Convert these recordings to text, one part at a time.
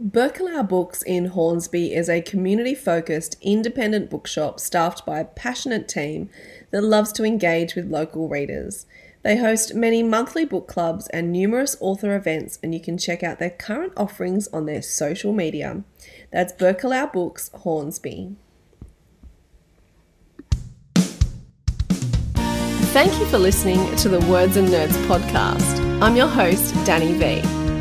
Berkelouw Books in Hornsby is a community focused independent bookshop staffed by a passionate team that loves to engage with local readers. They host many monthly book clubs and numerous author events, and you can check out their current offerings on their social media. That's Berkelouw Books Hornsby. Thank you for listening to the Words and Nerds podcast. I'm your host, Danny V.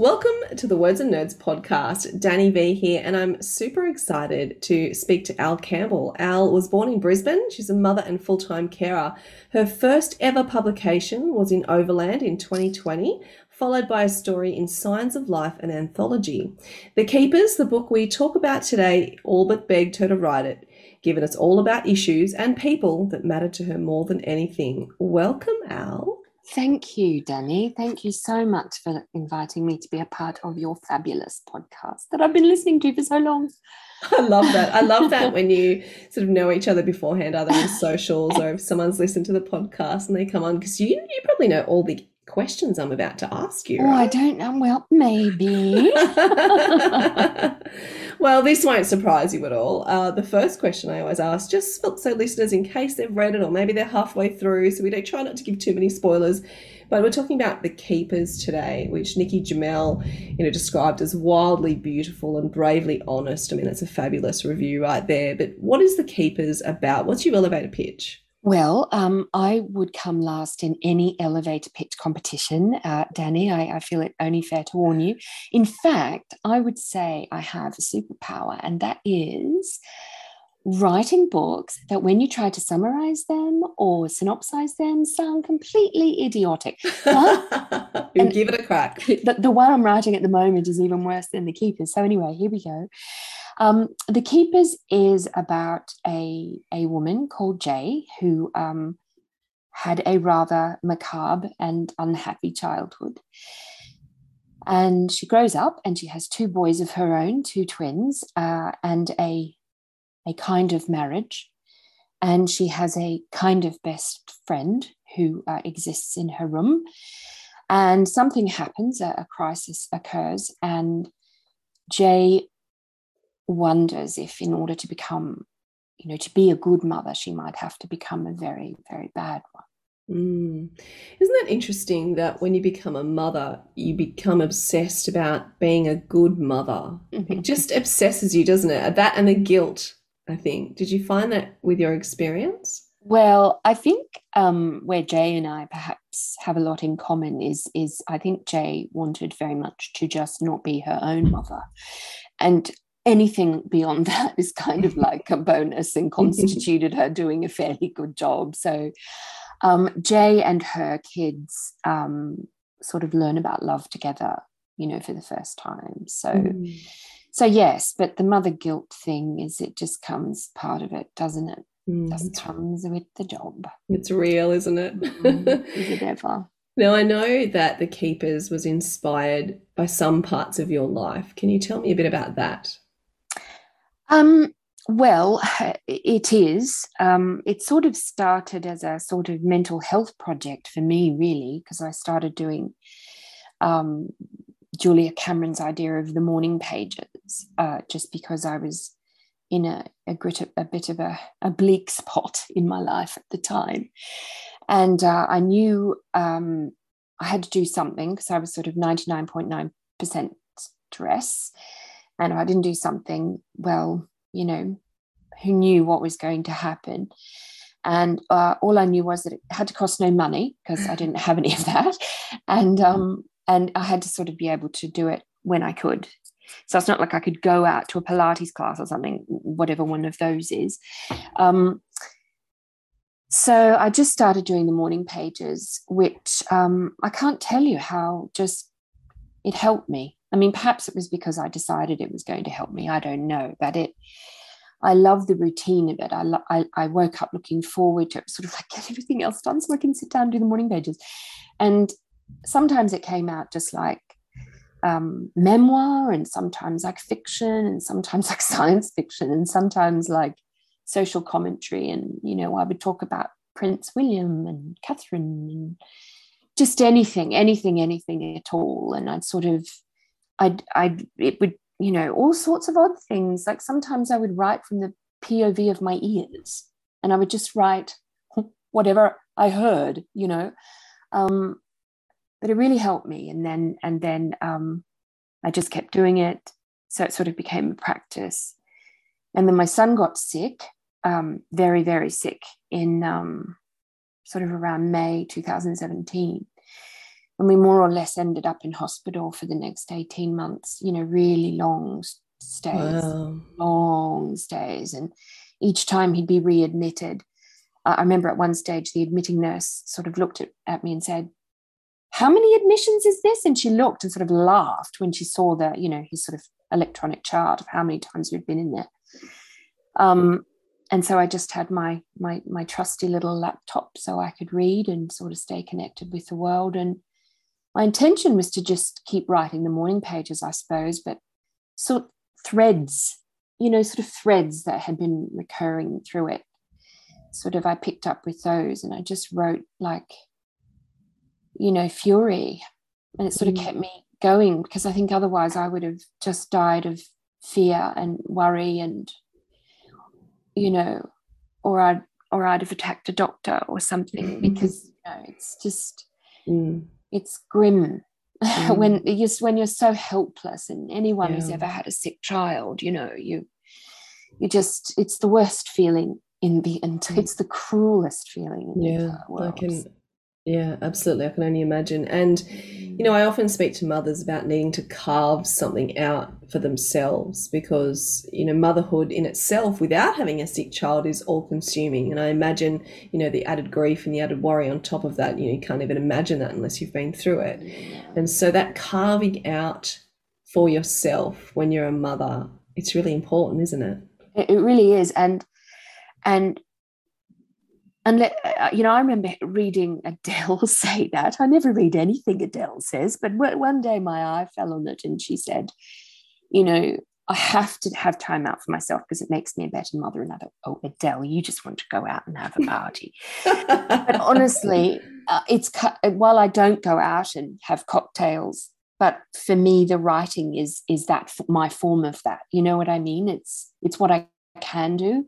Welcome to the Words and Nerds podcast. Danny V here, and I'm super excited to speak to Al Campbell. Al was born in Brisbane. She's a mother and full time carer. Her first ever publication was in Overland in 2020, followed by a story in Signs of Life, an anthology. The Keepers, the book we talk about today, all but begged her to write it, given it's all about issues and people that matter to her more than anything. Welcome, Al. Thank you, Danny. Thank you so much for inviting me to be a part of your fabulous podcast that I've been listening to for so long. I love that. I love that when you sort of know each other beforehand, either in socials or if someone's listened to the podcast and they come on, because you you probably know all the questions I'm about to ask you. Oh. I don't know. Well, maybe. well, this won't surprise you at all. Uh, the first question I always ask, just so listeners, in case they've read it or maybe they're halfway through, so we don't try not to give too many spoilers. But we're talking about the keepers today, which Nikki Gemmell, you know, described as wildly beautiful and bravely honest. I mean, that's a fabulous review right there. But what is the keepers about? What's your elevator pitch? Well, um, I would come last in any elevator pitch competition, uh, Danny. I, I, feel it only fair to warn you. In fact, I would say I have a superpower, and that is writing books that when you try to summarize them or synopsize them sound completely idiotic. But, you give it a crack. The, the one I'm writing at the moment is even worse than The Keepers. So, anyway, here we go. Um, the Keepers is about a, a woman called Jay who um, had a rather macabre and unhappy childhood. And she grows up and she has two boys of her own, two twins, uh, and a, a kind of marriage. And she has a kind of best friend who uh, exists in her room. And something happens, a, a crisis occurs, and Jay wonders if in order to become you know to be a good mother she might have to become a very very bad one Mm. Isn't that interesting that when you become a mother, you become obsessed about being a good mother? Mm-hmm. It just obsesses you, doesn't it? That and the guilt, I think. Did you find that with your experience? Well, I think um, where Jay and I perhaps have a lot in common is is I think Jay wanted very much to just not be her own mother, and anything beyond that is kind of like a bonus and constituted her doing a fairly good job. So um, Jay and her kids um, sort of learn about love together, you know, for the first time. So, mm. so yes, but the mother guilt thing is it just comes part of it, doesn't it? Mm. Just comes with the job. It's real, isn't it? Mm. Is it ever? Now, I know that The Keepers was inspired by some parts of your life. Can you tell me a bit about that? Um, well, it is. Um, it sort of started as a sort of mental health project for me, really, because I started doing um, Julia Cameron's idea of the morning pages, uh, just because I was in a, a, grit, a bit of a, a, bleak spot in my life at the time. And uh, I knew um, I had to do something because I was sort of 99.9% stress and I didn't do something, well, you know, who knew what was going to happen? And uh, all I knew was that it had to cost no money because I didn't have any of that, and um, and I had to sort of be able to do it when I could. So it's not like I could go out to a Pilates class or something, whatever one of those is. Um, so I just started doing the morning pages, which um, I can't tell you how just it helped me. I mean, perhaps it was because I decided it was going to help me. I don't know, but it. I love the routine of it. I, lo- I, I woke up looking forward to it, sort of like get everything else done so I can sit down and do the morning pages. And sometimes it came out just like um, memoir, and sometimes like fiction, and sometimes like science fiction, and sometimes like social commentary. And you know, I would talk about Prince William and Catherine and just anything, anything, anything at all. And I'd sort of, I'd, I'd, it would, you know, all sorts of odd things. Like sometimes I would write from the POV of my ears, and I would just write whatever I heard, you know. Um, but it really helped me. And then, and then um, I just kept doing it. So it sort of became a practice. And then my son got sick, um, very, very sick in um, sort of around May 2017 and we more or less ended up in hospital for the next 18 months you know really long stays wow. long stays and each time he'd be readmitted uh, i remember at one stage the admitting nurse sort of looked at, at me and said how many admissions is this and she looked and sort of laughed when she saw the you know his sort of electronic chart of how many times we'd been in there um, and so I just had my my my trusty little laptop so I could read and sort of stay connected with the world. And my intention was to just keep writing the morning pages, I suppose, but sort of threads, you know, sort of threads that had been recurring through it. Sort of, I picked up with those and I just wrote like, you know, fury. And it sort of mm. kept me going because I think otherwise I would have just died of fear and worry and, you know, or I'd or I'd have attacked a doctor or something because you know it's just mm it's grim mm. when you when you're so helpless and anyone yeah. who's ever had a sick child you know you you just it's the worst feeling in the and mm. it's the cruelest feeling yeah i can yeah, absolutely. I can only imagine. And, you know, I often speak to mothers about needing to carve something out for themselves because, you know, motherhood in itself without having a sick child is all consuming. And I imagine, you know, the added grief and the added worry on top of that, you know, you can't even imagine that unless you've been through it. And so that carving out for yourself when you're a mother, it's really important, isn't it? It really is. And, and and uh, you know, I remember reading Adele say that. I never read anything Adele says, but one day my eye fell on it, and she said, "You know, I have to have time out for myself because it makes me a better mother." And I thought, "Oh, Adele, you just want to go out and have a party." but honestly, uh, it's while I don't go out and have cocktails, but for me, the writing is is that my form of that. You know what I mean? It's it's what I can do,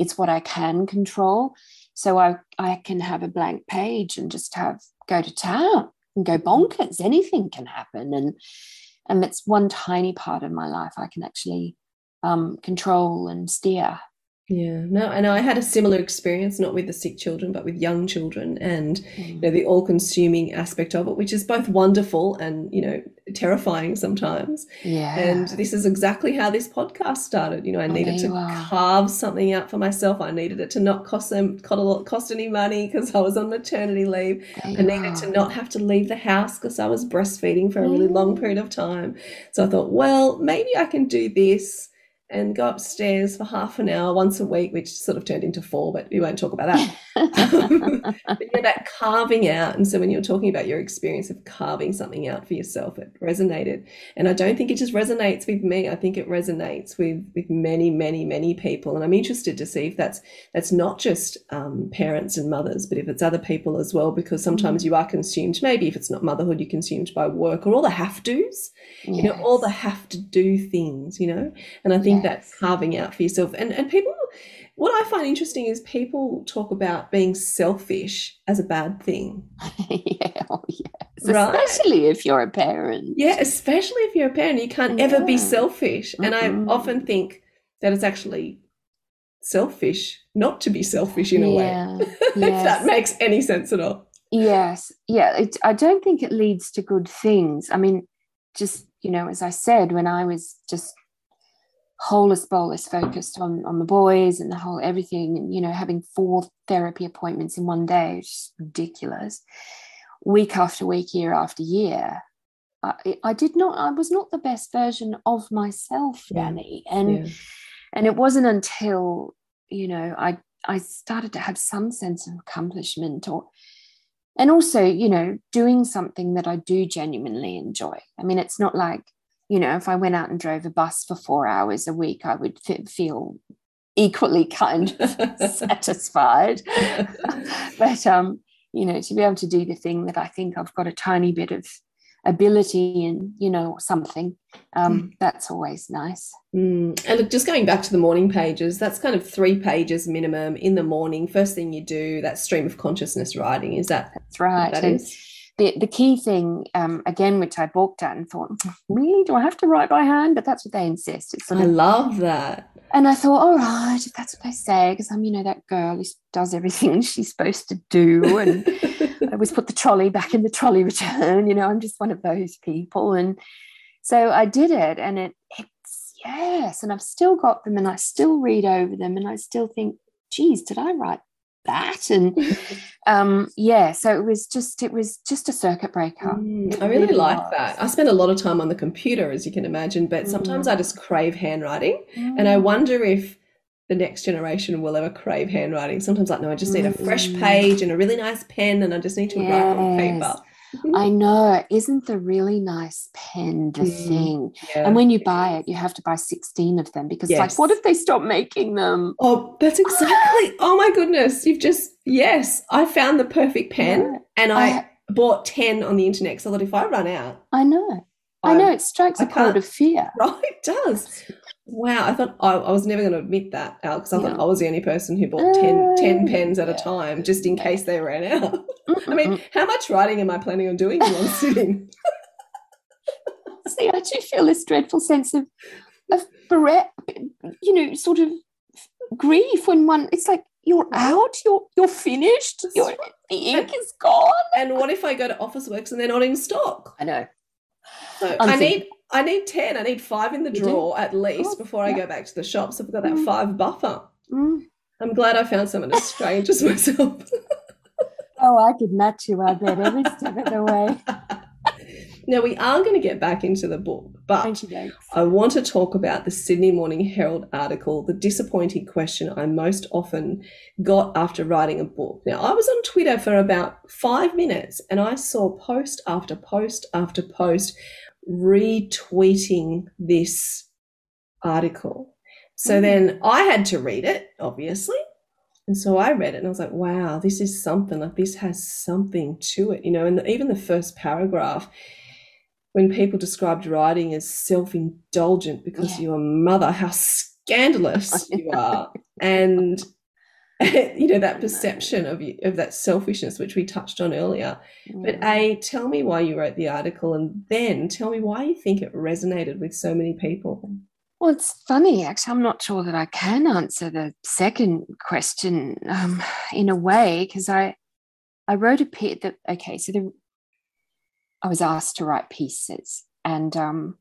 it's what I can control so I, I can have a blank page and just have go to town and go bonkers. Anything can happen. And and it's one tiny part of my life I can actually um, control and steer. Yeah, no, I know I had a similar experience, not with the sick children, but with young children, and mm. you know the all-consuming aspect of it, which is both wonderful and you know terrifying sometimes. Yeah. And this is exactly how this podcast started. You know, I oh, needed to carve something out for myself. I needed it to not cost them cost any money because I was on maternity leave. I needed are. to not have to leave the house because I was breastfeeding for a really long period of time. So I thought, well, maybe I can do this and go upstairs for half an hour once a week, which sort of turned into four, but we won't talk about that. but yeah, that carving out. And so when you're talking about your experience of carving something out for yourself, it resonated. And I don't think it just resonates with me. I think it resonates with with many, many, many people. And I'm interested to see if that's that's not just um, parents and mothers, but if it's other people as well, because sometimes mm. you are consumed. Maybe if it's not motherhood, you're consumed by work or all the have tos. Yes. You know, all the have to do things. You know, and I think yes. that carving out for yourself and and people what I find interesting is people talk about being selfish as a bad thing. yeah, oh yes. Right? Especially if you're a parent. Yeah, especially if you're a parent. You can't yeah. ever be selfish. Mm-hmm. And I often think that it's actually selfish not to be selfish in a yeah. way. if yes. that makes any sense at all. Yes. Yeah. It, I don't think it leads to good things. I mean, just you know, as I said, when I was just holus bolus focused on on the boys and the whole everything, and you know, having four therapy appointments in one day, which is ridiculous, week after week, year after year. I, I did not. I was not the best version of myself, Yeah. Danny, and Yeah. and it wasn't until you know I I started to have some sense of accomplishment or and also you know doing something that I do genuinely enjoy. I mean, it's not like you know if I went out and drove a bus for four hours a week, I would fe- feel equally kind of satisfied. but um, you know, to be able to do the thing that I think I've got a tiny bit of ability in, you know, something, um, that's always nice. Mm. And look, just going back to the morning pages, that's kind of three pages minimum in the morning. First thing you do, that stream of consciousness writing. Is that That's right. that And is? The, the key thing, um, again, which I balked at and thought, really, do I have to write by hand? But that's what they insist. It's sort I of, love that. and I thought, all right, if that's what they say, because I'm, you know, that girl who does everything she's supposed to do, and I always put the trolley back in the trolley return. You know, I'm just one of those people, and so I did it, and it, it's yes, and I've still got them, and I still read over them, and I still think, geez, did I write that? And um, yeah, so it was just, it was just a circuit breaker. Mm, I really really like was. that. I spend a lot of time on the computer, as you can imagine, but sometimes Mm. I just crave handwriting. And I wonder if the next generation will ever crave handwriting. Sometimes, like, no, I just need a fresh Mm. page and a really nice pen, and I just need to write on paper. I know. Isn't the really nice pen the Mm, thing? Yeah. And when you buy it, you have to buy 16 of them because, Yes. like, what if they stop making them? Oh, that's exactly. Oh my goodness. You've just, yes, I found the perfect pen Yeah. and I, I, bought 10 on the internet. So that if I run out, I know. I know. It strikes I a chord of fear. right? It does. Wow. I thought I, I was never going to admit that, Alex. I thought I was the only person who bought 10, 10 Uh, pens at a time just in case they ran out. I mean, how much writing am I planning on doing while I'm sitting? see, I do feel this dreadful sense of, of bereft, you know, sort of grief when one, it's like, you're out, you're you're finished, you're, the ink is gone. And what if I go to Officeworks and they're not in stock? I know. So I need I need 10. I need five in the drawer at least course, before I go back to the shops. I've got that Mm. five buffer. Mm. I'm glad I found someone as strange as myself. Oh, I could match you, I bet, every step of the way. now, we are going to get back into the book, but you, I want to talk about the Sydney Morning Herald article, the disappointing question I most often got after writing a book. Now, I was on Twitter for about five minutes and I saw post after post after post retweeting this article. So Mm. then I had to read it, obviously. And so I read it and I was like, wow, this is something. Like, this has something to it, you know. And even the first paragraph, when people described writing as self indulgent because Yeah. you're a mother, how scandalous you are. And, you know, that perception of, you, of that selfishness, which we touched on earlier. But Mm. A, tell me why you wrote the article, and then tell me why you think it resonated with so many people. Well, it's funny, actually. I'm not sure that I can answer the second question um, in a way because I I wrote a piece that okay, so the, I was asked to write pieces, and um,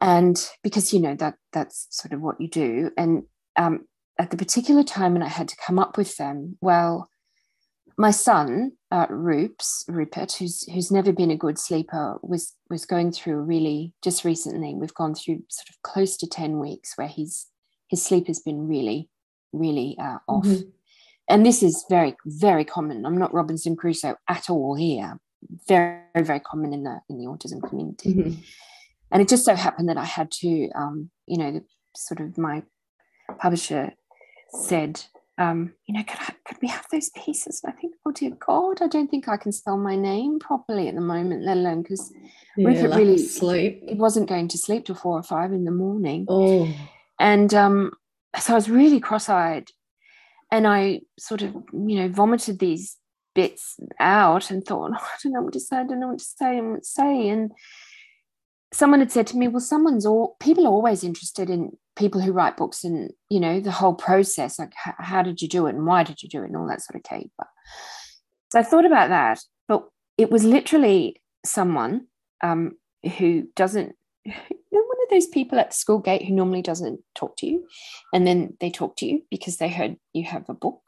and because you know that that's sort of what you do, and um, at the particular time when I had to come up with them, well, my son uh, Roops Rupert, who's who's never been a good sleeper, was was going through really just recently. We've gone through sort of close to ten weeks where he's his sleep has been really, really uh, off, Mhm. and this is very very common. I'm not Robinson Crusoe at all here. Very very common in the in the autism community Mhm. and it just so happened that I had to, um, you know, the, sort of my publisher said, um, you know, could I, could we have those pieces? And I think, oh dear God, I don't think I can spell my name properly at the moment, let alone because Yeah, Rupert really- sleep. It wasn't going to sleep till four or five in the morning, Oh, and um, so I was really cross-eyed, and I sort of, you know, vomited these bits out and thought, oh, I don't know what to say, I don't know what to say, and what to say, and someone had said to me, well, someone's all people are always interested in people who write books and you know the whole process, like h- how did you do it and why did you do it and all that sort of caper. So I thought about that, but it was literally someone um, who doesn't you know one of those people at the school gate who normally doesn't talk to you and then they talk to you because they heard you have a book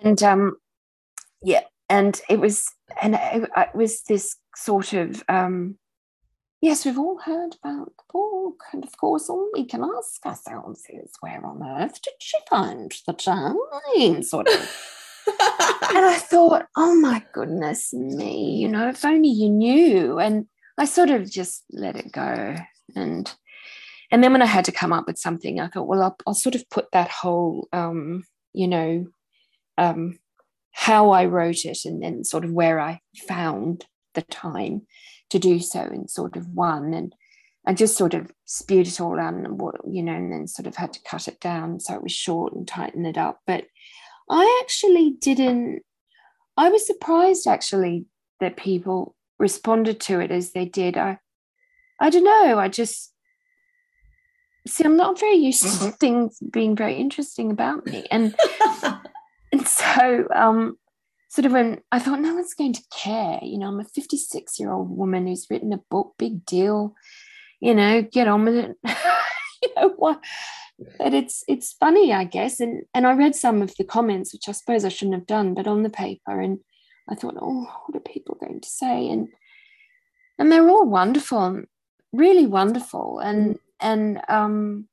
and um yeah and it was and it, it was this sort of um yes we've all heard about the book and of course all we can ask ourselves is where on earth did she find the time sort of and I thought, oh my goodness me, you know, if only you knew. And I sort of just let it go. And and then when I had to come up with something, I thought, well, I'll, I'll sort of put that whole, um, you know, um, how I wrote it and then sort of where I found the time to do so in sort of one. And I just sort of spewed it all out and what, you know, and then sort of had to cut it down so it was short and tighten it up. But I actually didn't, I was surprised actually that people responded to it as they did. I, I don't know. I just, see, I'm not very used to mm-hmm. things being very interesting about me. And, and so, um, sort of when I thought no one's going to care, you know, I'm a 56 year old woman who's written a book, big deal, you know, get on with it. you know, what? but it's it's funny i guess and and i read some of the comments which i suppose i shouldn't have done but on the paper and i thought oh what are people going to say and and they're all wonderful really wonderful and mm. and um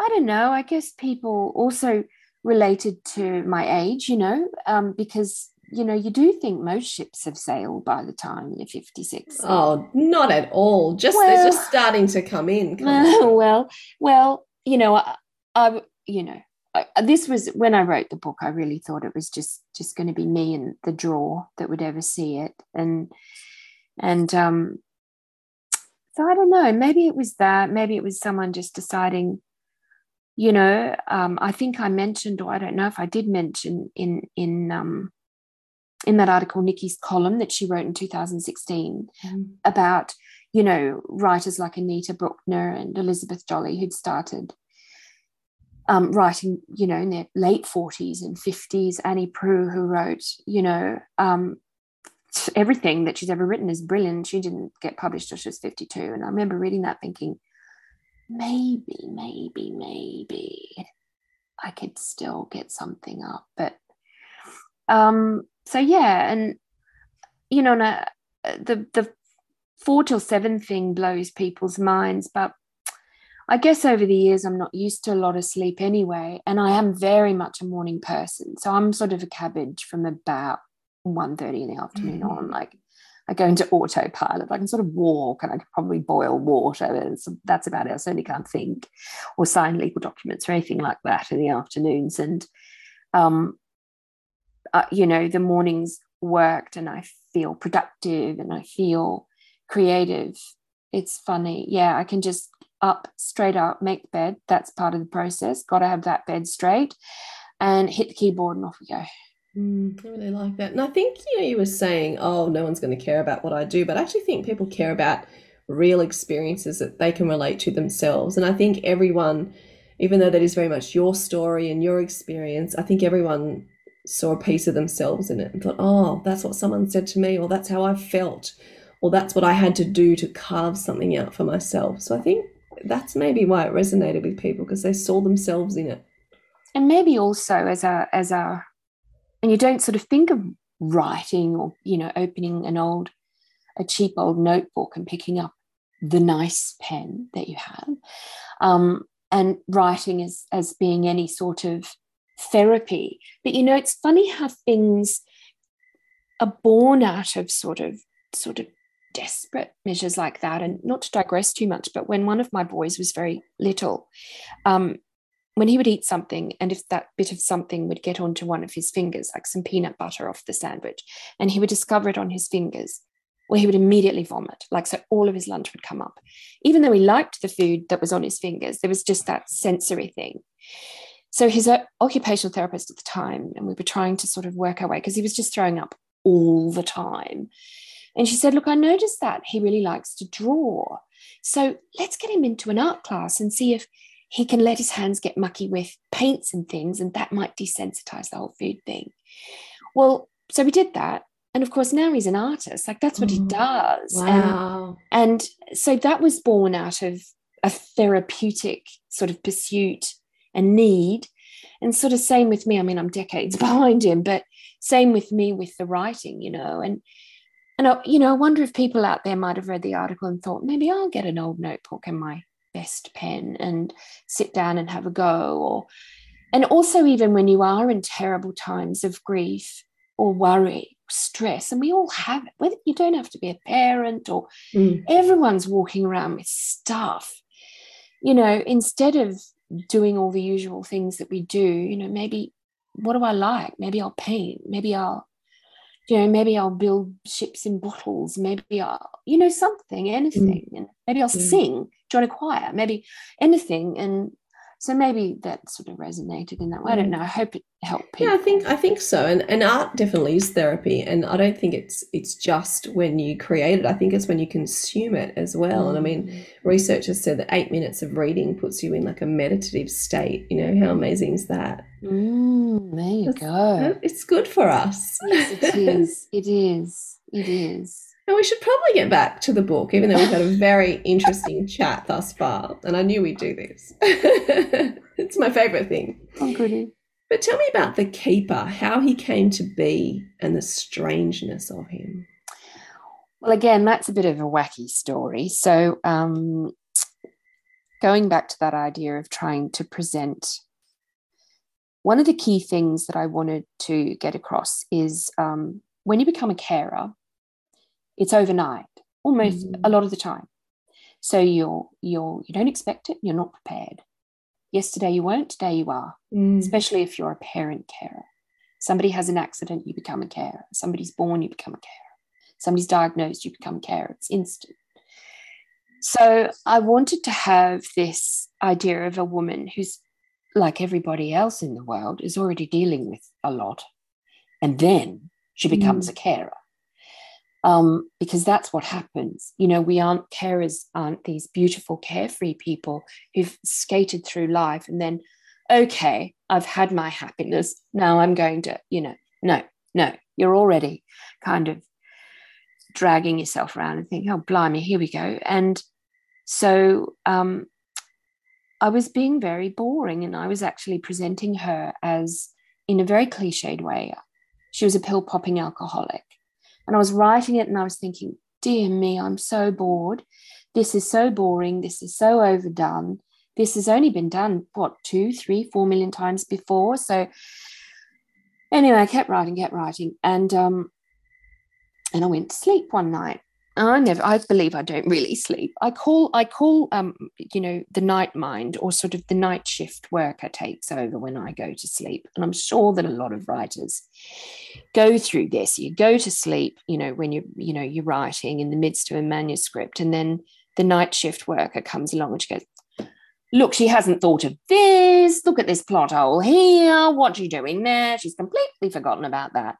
i don't know i guess people also related to my age you know um because you know, you do think most ships have sailed by the time you're 56. Oh, not at all. Just well, they're just starting to come in. Uh, well, well, you know, I, I you know, I, this was when I wrote the book. I really thought it was just just going to be me and the draw that would ever see it, and and um, so I don't know. Maybe it was that. Maybe it was someone just deciding. You know, um, I think I mentioned, or I don't know if I did mention in in um, in that article, Nikki's column that she wrote in 2016 mm. about you know, writers like Anita Brookner and Elizabeth Jolley who'd started um, writing, you know, in their late 40s and 50s. Annie Proulx, who wrote, you know, um, everything that she's ever written is brilliant. She didn't get published until she was 52. And I remember reading that thinking, maybe, maybe, maybe I could still get something up. But um, so yeah, and you know, the the four till seven thing blows people's minds, but I guess over the years I'm not used to a lot of sleep anyway, and I am very much a morning person. So I'm sort of a cabbage from about 1.30 in the afternoon mm-hmm. on. Like I go into autopilot. I can sort of walk and I can probably boil water. And so that's about it. I certainly can't think or sign legal documents or anything like that in the afternoons. And um, uh, you know, the mornings worked and I feel productive and I feel creative. It's funny. Yeah, I can just up, straight up, make the bed. That's part of the process. Got to have that bed straight and hit the keyboard and off we go. Mm, I really like that. And I think, you know, you were saying, oh, no one's going to care about what I do, but I actually think people care about real experiences that they can relate to themselves. And I think everyone, even though that is very much your story and your experience, I think everyone saw a piece of themselves in it and thought, oh, that's what someone said to me, or that's how I felt, or that's what I had to do to carve something out for myself. So I think that's maybe why it resonated with people because they saw themselves in it. And maybe also as a as a and you don't sort of think of writing or you know opening an old a cheap old notebook and picking up the nice pen that you have um, and writing as as being any sort of therapy but you know it's funny how things are born out of sort of sort of desperate measures like that. And not to digress too much, but when one of my boys was very little, um, when he would eat something, and if that bit of something would get onto one of his fingers, like some peanut butter off the sandwich, and he would discover it on his fingers, well, he would immediately vomit. Like, so all of his lunch would come up. Even though he liked the food that was on his fingers, there was just that sensory thing. So, his uh, occupational therapist at the time, and we were trying to sort of work our way because he was just throwing up all the time. And she said, Look, I noticed that he really likes to draw. So let's get him into an art class and see if he can let his hands get mucky with paints and things, and that might desensitize the whole food thing. Well, so we did that. and of course now he's an artist like that's what he Oh, does and Wow. and so that was born out of a therapeutic sort of pursuit and need. And sort of same with me. I mean, I'm decades behind him, but same with me with the writing, you know. And and I, you know, I wonder if people out there might have read the article and thought maybe I'll get an old notebook and my best pen and sit down and have a go. Or and also even when you are in terrible times of grief or worry, stress, and we all have it. Whether you don't have to be a parent or Mm. everyone's walking around with stuff you know instead of doing all the usual things that we do you know maybe what do i like? Maybe i'll paint maybe i'll you know maybe i'll build ships in bottles maybe i'll you know something anything. And maybe i'll Mm. sing join a choir maybe anything. And so maybe that sort of resonated in that way i don't Mm. know i hope it helped people Yeah, I think I think so, and and art definitely is therapy, and I don't think it's it's just when you create it. I think it's when you consume it as well. And I mean, Mm. researchers said that eight minutes of reading puts you in like a meditative state. You know how amazing is that? Mm, there you go It's good for us. yes it is it is it is And we should probably get back to the book, even though we've had a very interesting chat thus far. And I knew we'd do this. it's my favourite thing. oh goody But tell me about the keeper, how he came to be, and the strangeness of him. Well, again, that's a bit of a wacky story. So, um, going back to that idea of trying to present, one of the key things that I wanted to get across is um, when you become a carer, it's overnight, almost Mm. a lot of the time. So you're you're you don't expect it, you're not prepared. Yesterday you weren't, today you are especially if you're a parent carer. Somebody has an accident, you become a carer. Somebody's born, you become a carer. Somebody's diagnosed, you become a carer. It's instant. So I wanted to have this idea of a woman who's like everybody else in the world is already dealing with a lot. And then she becomes a carer. Um, because that's what happens. You know, we aren't carers, aren't these beautiful, carefree people who've skated through life and then okay, I've had my happiness. Now I'm going to, you know, no, no, you're already kind of dragging yourself around and thinking, oh, blimey, here we go. And so um, I was being very boring and I was actually presenting her as, in a very cliched way, she was a pill popping alcoholic. And I was writing it and I was thinking, dear me, I'm so bored. This is so boring. This is so overdone this has only been done what two three four million times before so anyway i kept writing kept writing and um and i went to sleep one night i never i believe i don't really sleep i call i call um you know the night mind or sort of the night shift worker takes over when i go to sleep and i'm sure that a lot of writers go through this you go to sleep you know when you're you know you're writing in the midst of a manuscript and then the night shift worker comes along and she goes look, she hasn't thought of this. Look at this plot hole here. What's she doing there? She's completely forgotten about that.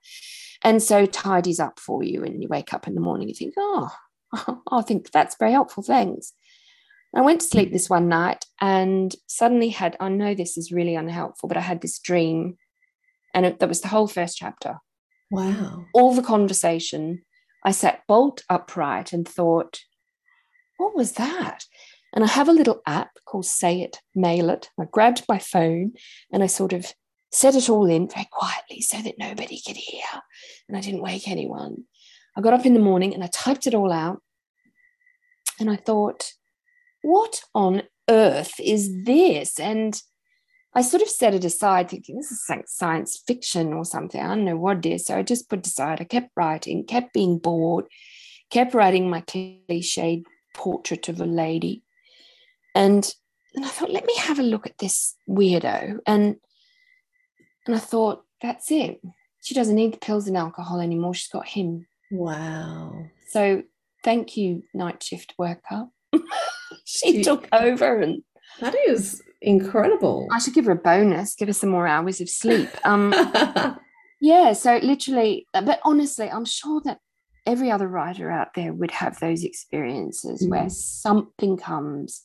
And so tidies up for you. And you wake up in the morning, you think, oh, I think that's very helpful. Thanks. I went to sleep this one night and suddenly had, I know this is really unhelpful, but I had this dream. And it, that was the whole first chapter. Wow. All the conversation. I sat bolt upright and thought, what was that? And I have a little app called Say It, Mail It. I grabbed my phone and I sort of set it all in very quietly so that nobody could hear. And I didn't wake anyone. I got up in the morning and I typed it all out. And I thought, what on earth is this? And I sort of set it aside, thinking this is like science fiction or something. I don't know what it is. So I just put aside. I kept writing, kept being bored, kept writing my cliched portrait of a lady. And and I thought, let me have a look at this weirdo. And and I thought, that's it. She doesn't need the pills and alcohol anymore. She's got him. Wow. So thank you, night shift worker. she You- took over and That is incredible. I should give her a bonus, give her some more hours of sleep. Um yeah, so literally, but honestly, I'm sure that every other writer out there would have those experiences where Mhm. something comes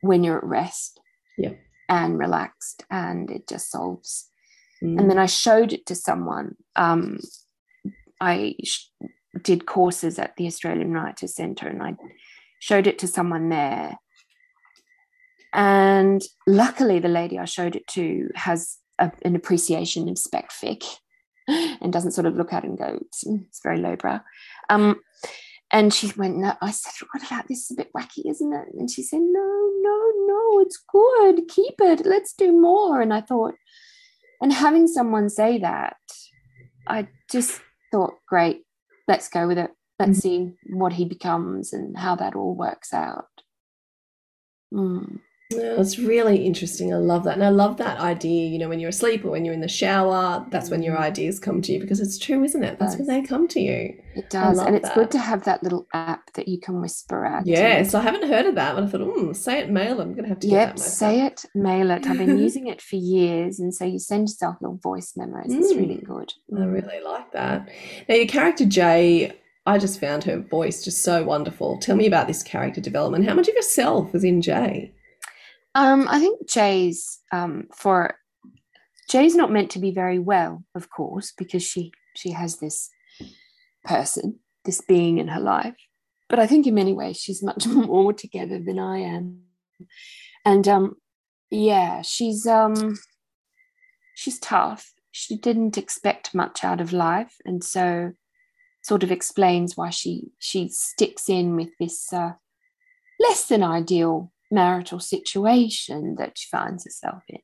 when you're at rest Yeah. and relaxed and it just solves. Mm. And then I showed it to someone. Um, I sh- did courses at the Australian Writers Centre and I showed it to someone there. And luckily, the lady I showed it to has a, an appreciation of spec fic and doesn't sort of look at it and go, it's, it's very lowbrow. Um, and she went, no, I said, what about this? It's a bit wacky, isn't it? And she said, no, no, no, it's good. Keep it. Let's do more. And I thought, and having someone say that, I just thought, great, let's go with it. Let's mm-hmm. see what he becomes and how that all works out. Mm. Yeah, it's really interesting. I love that. And I love that idea, you know, when you're asleep or when you're in the shower, that's when your mm. ideas come to you because it's true, isn't it? That's when they come to you. It does. And it's that. good to have that little app that you can whisper at. Yes, I haven't heard of that, but I thought, hmm, say it, mail it. I'm going to have to get that. Yep, say it, mail it. I've been using it for years. And so you send yourself little voice memos. Mm. It's really good. I really like that. Now, your character, Jay, I just found her voice just so wonderful. Tell me about this character development. How much of yourself was in Jay? Um, I think Jay's um, for Jay's not meant to be very well, of course, because she she has this person, this being in her life. But I think in many ways she's much more together than I am. And um, yeah, she's um, she's tough. She didn't expect much out of life, and so sort of explains why she she sticks in with this uh, less than ideal marital situation that she finds herself in.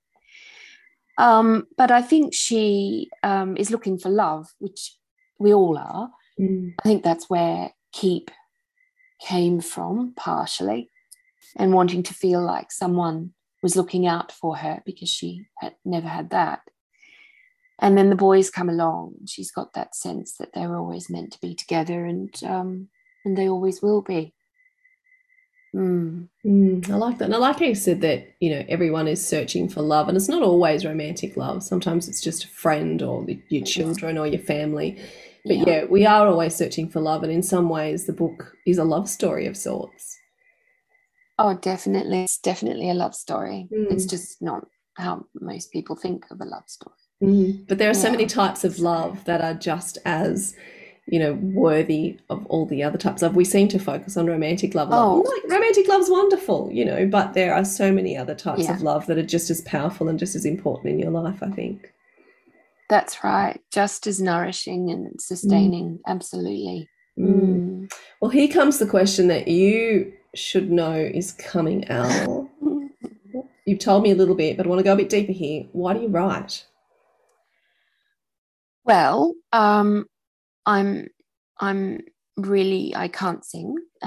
Um, but I think she um, is looking for love, which we all are. Mm. I think that's where Keep came from, partially, and wanting to feel like someone was looking out for her because she had never had that. And then the boys come along. She's got that sense that they're always meant to be together, and um, and they always will be. Mm. Mm, I like that. And I like how you said that, you know, everyone is searching for love. And it's not always romantic love. Sometimes it's just a friend or the, your children or your family. But yeah. yeah, we are always searching for love. And in some ways, the book is a love story of sorts. Oh, definitely. It's definitely a love story. Mm. It's just not how most people think of a love story. Mm. But there are yeah. so many types of love that are just as you know, worthy of all the other types of. We seem to focus on romantic love. Oh. Like, romantic love's wonderful, you know, but there are so many other types yeah. of love that are just as powerful and just as important in your life, I think. That's right. Just as nourishing and sustaining. Mm. Absolutely. Mm. Mm. Well, here comes the question that you should know is coming, out. You've told me a little bit, but I want to go a bit deeper here. Why do you write? Well, um, I'm I'm really I can't sing.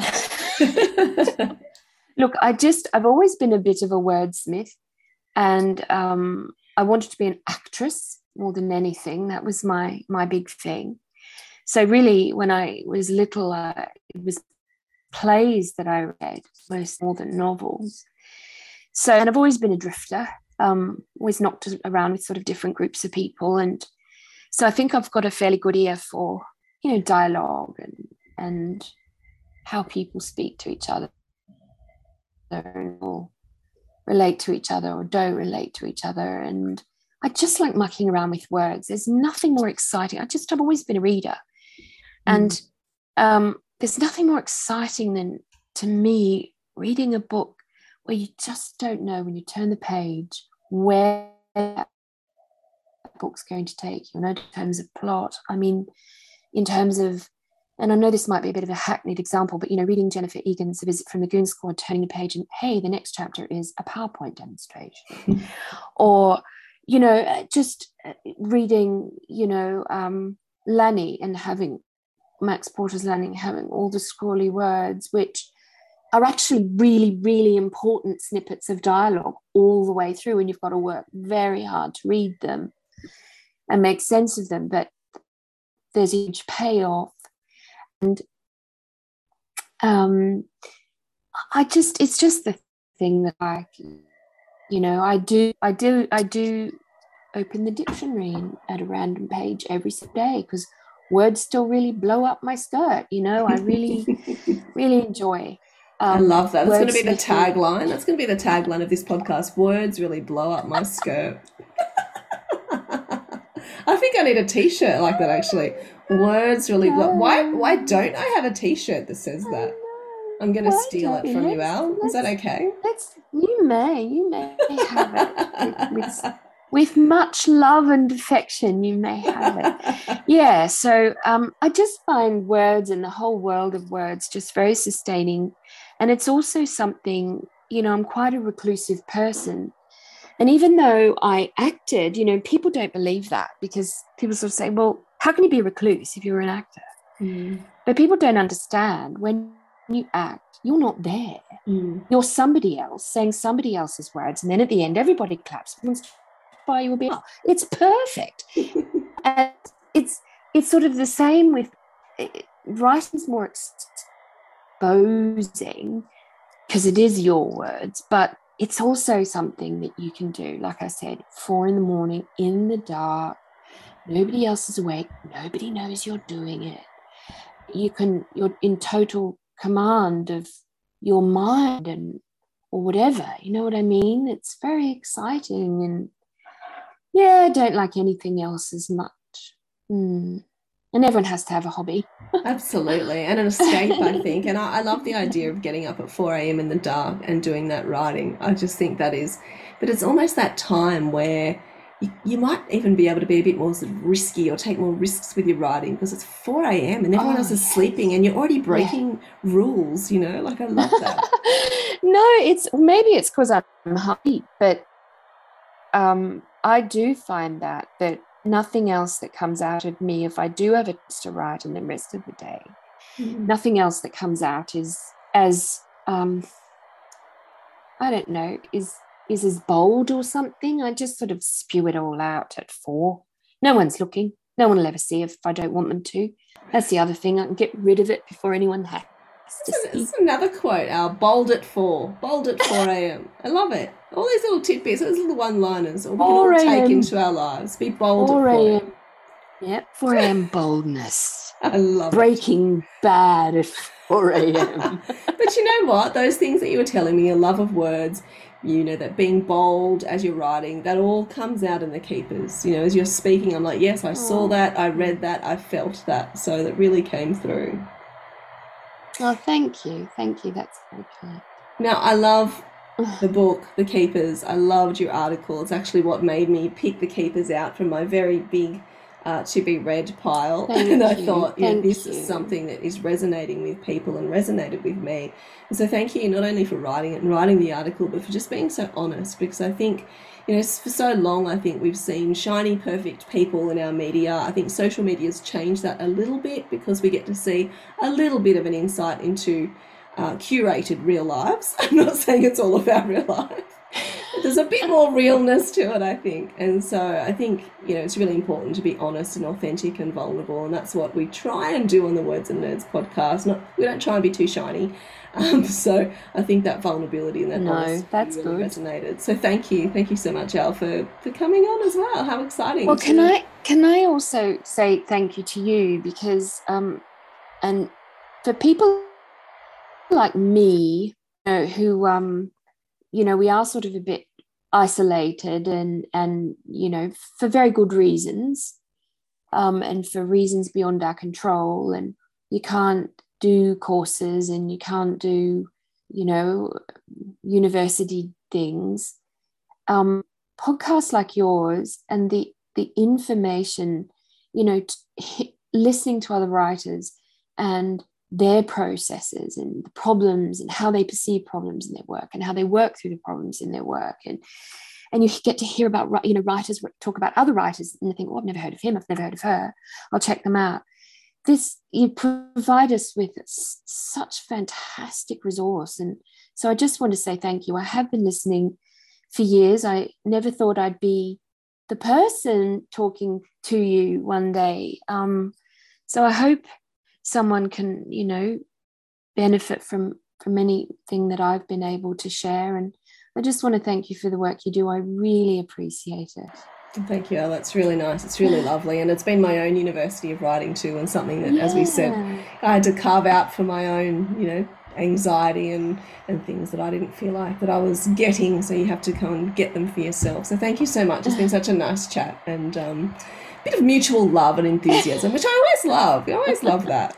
Look, I just I've always been a bit of a wordsmith, and um, I wanted to be an actress more than anything. That was my my big thing. So really, when I was little, uh, it was plays that I read most more than novels. So, and I've always been a drifter. Um, always knocked around with sort of different groups of people, and so I think I've got a fairly good ear for you know dialogue and and how people speak to each other or relate to each other or don't relate to each other and I just like mucking around with words. There's nothing more exciting. I just have always been a reader, and mm. um, there's nothing more exciting than to me reading a book where you just don't know when you turn the page where book's going to take you. know, in terms of plot. I mean, in terms of, and I know this might be a bit of a hackneyed example, but you know, reading Jennifer Egan's A Visit from the Goon Squad, turning the page, and hey, the next chapter is a PowerPoint demonstration, or you know, just reading, you know, um, Lanny and having Max Porter's Lanny having all the scrawly words, which are actually really, really important snippets of dialogue all the way through, and you've got to work very hard to read them and make sense of them. But there's a huge payoff, and um, I just it's just the thing that I, you know, I do I do I do open the dictionary at a random page every day because words still really blow up my skirt. You know, I really really enjoy um, I love that. That's going to be the tagline. That's going to be the tagline of this podcast. Words really blow up my skirt. I think think I need a T-shirt like that. Actually, words really. Blo- why? Why don't I have a T-shirt that says that? I'm to Why steal it from you, Al. Is that okay? Let's. You may. You may have it with, with, with much love and affection. You may have it. yeah so um, i just find words and the whole world of words just very sustaining and it's also something you know i'm quite a reclusive person and even though i acted you know people don't believe that because people sort of say well how can you be a recluse if you're an actor? Mm, but people don't understand when you act you're not there. Mm, you're somebody else saying somebody else's words and then at the end everybody claps. By you will be it's perfect. And it's it's sort of the same with eh, writing's more exposing because it is your words but it's also something that you can do like i said four in the morning in the dark. Nobody else is awake. Nobody knows you're doing it. You can you're in total command of your mind and or whatever. You know what i mean? It's very exciting and yeah i don't like anything else as much. Mm. And everyone has to have a hobby absolutely, and an escape, I think. And I, I love the idea of getting up at 4 a.m. in the dark and doing that writing. I just think that is, but it's almost that time where you, you might even be able to be a bit more sort of risky or take more risks with your writing because it's 4 a.m. and everyone Oh, else is sleeping and you're already breaking rules, you know? Like, I love that. no it's maybe it's because i'm happy but um i do find that that nothing else that comes out of me if i do have a to write in the rest of the day nothing else that comes out is as um i don't know is is as bold or something i just sort of spew it all out at four no one's looking no one will ever see if i don't want them to that's the other thing i can get rid of it before anyone has see another quote, Al. Bold at 4. Bold at 4 a.m. I love it. All these little tidbits, those little one liners, or we can all take into our lives. Be bold 4 a.m. Yep, 4 a.m. boldness. I love it. Breaking bad at 4 a.m. But you know what? Those things that you were telling me, your love of words, you know, that being bold as you're writing, that all comes out in the keepers. You know, as you're speaking, I'm like, yes, I saw Oh. that, I read that, I felt that. So that really came through. oh, thank you. Thank you. That's very kind. Now, I love the book, The Keepers. I loved your article. It's actually what made me pick The Keepers out from my very big uh, to be read pile. Thank and I you, thought, yeah, this you. is something that is resonating with people and resonated with me. And so thank you not only for writing it and writing the article, but for just being so honest because I think. You know, for so long, I think we've seen shiny, perfect people in our media. I think social media has changed that a little bit because we get to see a little bit of an insight into uh, curated real lives. I'm not saying it's all about real life. There's a bit more realness to it, I think. And so I think, you know, it's really important to be honest and authentic and vulnerable. And that's what we try and do on the Words and Nerds podcast. Not, we don't try and be too shiny. Um, so I think that vulnerability and that No, that's really good. resonated. So thank you. Thank you so much, Al, for, for coming on as well. How exciting. Well, can I can I also say thank you to you because um, and for people like me, you know, who um, you know, we are sort of a bit isolated and and you know for very good reasons, um, and for reasons beyond our control, and you can't do courses and you can't do you know university things. Um, podcasts like yours and the the information you know t- listening to other writers and their processes and the problems and how they perceive problems in their work and how they work through the problems in their work. And and you get to hear about you know writers talk about other writers and you think oh i've never heard of him. I've never heard of her. I'll check them out. This you provide us with such fantastic resource. And so i just want to say thank you. I have been listening for years. I never thought i'd be the person talking to you one day. Um, so i hope someone can you know benefit from from anything that i've been able to share and i just want to thank you for the work you do i really appreciate it Thank you. That's really nice. It's really lovely. And it's been my own university of writing too, and something that, as we said, I had to carve out for my own, you know, anxiety and, and things that I didn't feel like that I was getting. So you have to come and get them for yourself. So thank you so much. It's been such a nice chat. And um, bit of mutual love and enthusiasm, which I always love. I always love that.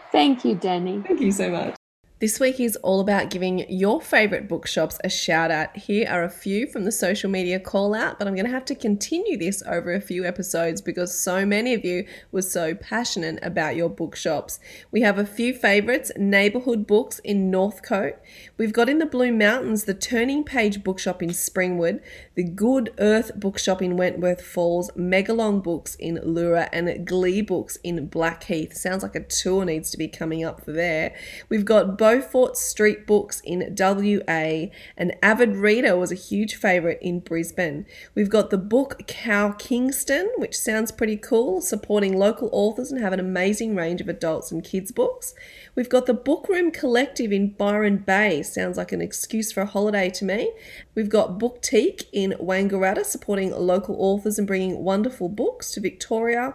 Thank you, Danny. Thank you so much. This week is all about giving your favourite bookshops a shout out. Here are a few from the social media call out, but I'm going to have to continue this over a few episodes because so many of you were so passionate about your bookshops. We have a few favourites Neighbourhood Books in Northcote. We've got in the Blue Mountains the Turning Page Bookshop in Springwood, the Good Earth Bookshop in Wentworth Falls, Megalong Books in Leura, and Gleebooks in Blackheath. Sounds like a tour needs to be coming up for there. We've got Beaufort Street Books in WA. An avid reader was a huge favourite in Brisbane. We've got the book Cow Kingston, which sounds pretty cool, supporting local authors and have an amazing range of adults and kids books. We've got the Bookroom Collective in Byron Bay, sounds like an excuse for a holiday to me. We've got Bookteak in Wangaratta, supporting local authors and bringing wonderful books to Victoria.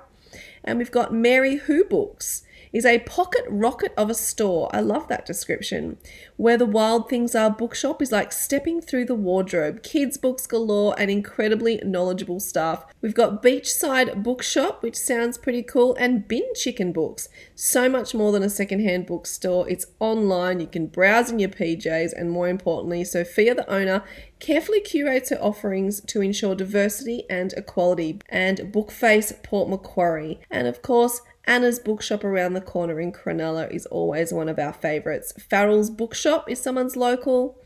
And we've got Mary Who Books is a pocket rocket of a store. I love that description. Where the Wild Things Are bookshop is like stepping through the wardrobe. Kids' books galore and incredibly knowledgeable staff. We've got Beachside Bookshop, which sounds pretty cool, and Bin Chicken Books. So much more than a secondhand bookstore. It's online, you can browse in your PJs, and more importantly, Sophia, the owner, carefully curates her offerings to ensure diversity and equality. And Bookface Port Macquarie. And of course, Anna's bookshop around the corner in Cronulla is always one of our favourites. Farrell's bookshop is someone's local.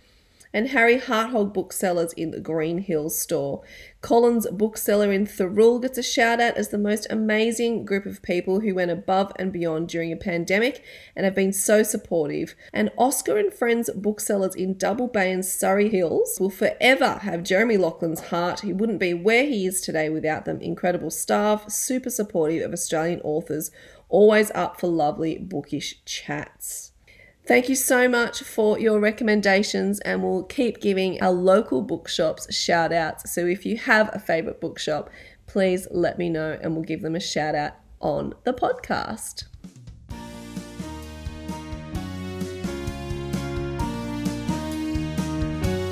And Harry Hartog booksellers in the Green Hills store. Collins bookseller in Thirroul gets a shout out as the most amazing group of people who went above and beyond during a pandemic and have been so supportive. And Oscar and Friends booksellers in Double Bay and Surry Hills will forever have Jeremy Lachlan's heart. He wouldn't be where he is today without them. Incredible staff, super supportive of Australian authors, always up for lovely bookish chats. Thank you so much for your recommendations, and we'll keep giving our local bookshops shout outs. So if you have a favourite bookshop, please let me know and we'll give them a shout out on the podcast.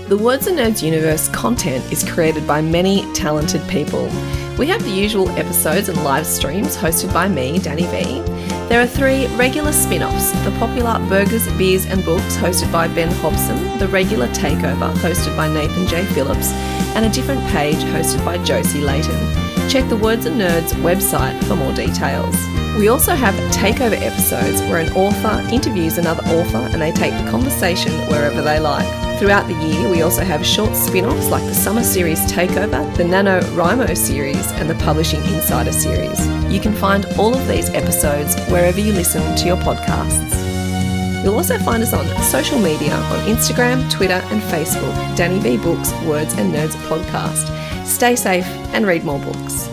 The Words and Nerds universe content is created by many talented people. We have the usual episodes and live streams hosted by me, Danny V. There are three regular spin offs the popular Burgers, Beers and Books, hosted by Ben Hobson, the regular Takeover, hosted by Nathan J. Phillips, and a different page hosted by Josie Layton. Check the Words and Nerds website for more details. We also have takeover episodes where an author interviews another author and they take the conversation wherever they like. Throughout the year, we also have short spin offs like the Summer Series Takeover, the Nano NaNoWriMo series, and the Publishing Insider series. You can find all of these episodes wherever you listen to your podcasts. You'll also find us on social media on Instagram, Twitter, and Facebook. Danny V Books, Words and Nerds podcast. Stay safe and read more books.